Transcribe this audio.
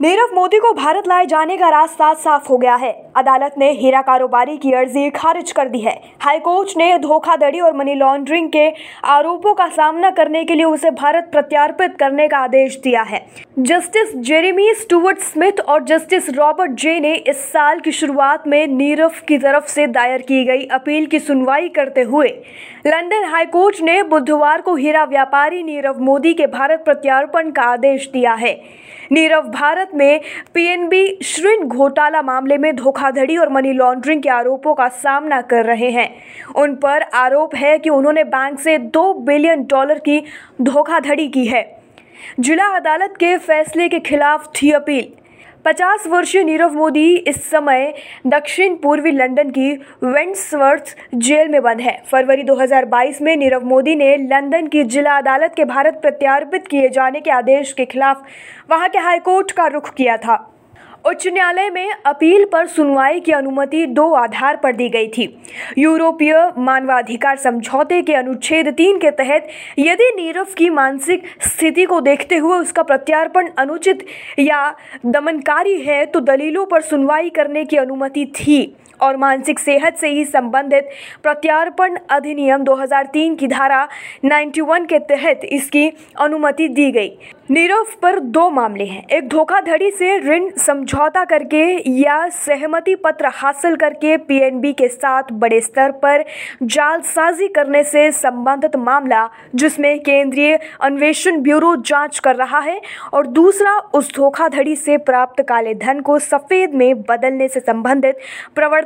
नीरव मोदी को भारत लाए जाने का रास्ता साफ़ हो गया है। अदालत ने हीरा कारोबारी की अर्जी खारिज कर दी है। हाईकोर्ट ने धोखाधड़ी और मनी लॉन्ड्रिंग के आरोपों का सामना करने के लिए उसे भारत प्रत्यार्पित करने का आदेश दिया है। जस्टिस जेरेमी स्टुअर्ट स्मिथ और जस्टिस रॉबर्ट जे ने इस साल की शुरुआत में नीरव की तरफ़ से दायर की गई अपील की सुनवाई करते हुए लंदन हाईकोर्ट ने बुधवार को हीरा व्यापारी नीरव मोदी के भारत प्रत्यार्पण का आदेश दिया है। नीरव भारत में पीएनबी एन घोटाला मामले में धोखाधड़ी और मनी लॉन्ड्रिंग के आरोपों का सामना कर रहे हैं। उन पर आरोप है कि उन्होंने बैंक से दो बिलियन डॉलर की धोखाधड़ी की है। जिला अदालत के फैसले के खिलाफ थी अपील। पचास वर्षीय नीरव मोदी इस समय दक्षिण पूर्वी लंदन की वेंट्सवर्थ जेल में बंद है। फरवरी 2022 में नीरव मोदी ने लंदन की जिला अदालत के भारत प्रत्यार्पित किए जाने के आदेश के खिलाफ वहाँ के हाईकोर्ट का रुख किया था। उच्च न्यायालय में अपील पर सुनवाई की अनुमति दो आधार पर दी गई थी। यूरोपीय मानवाधिकार समझौते के अनुच्छेद तीन के तहत यदि नीरव की मानसिक स्थिति को देखते हुए उसका प्रत्यार्पण अनुचित या दमनकारी है तो दलीलों पर सुनवाई करने की अनुमति थी। और मानसिक सेहत से ही संबंधित प्रत्यार्पण अधिनियम 2003 की धारा 91 के तहत इसकी अनुमति दी गई। नीरव पर दो मामले हैं। एक धोखाधड़ी से ऋण समझौता करके या सहमति पत्र हासिल करके पीएनबी के साथ बड़े स्तर पर जालसाजी करने से संबंधित मामला, जिसमें केंद्रीय अन्वेषण ब्यूरो जाँच कर रहा है और दूसरा, उस धोखाधड़ी से प्राप्त काले धन को सफ़ेद में बदलने से संबंधित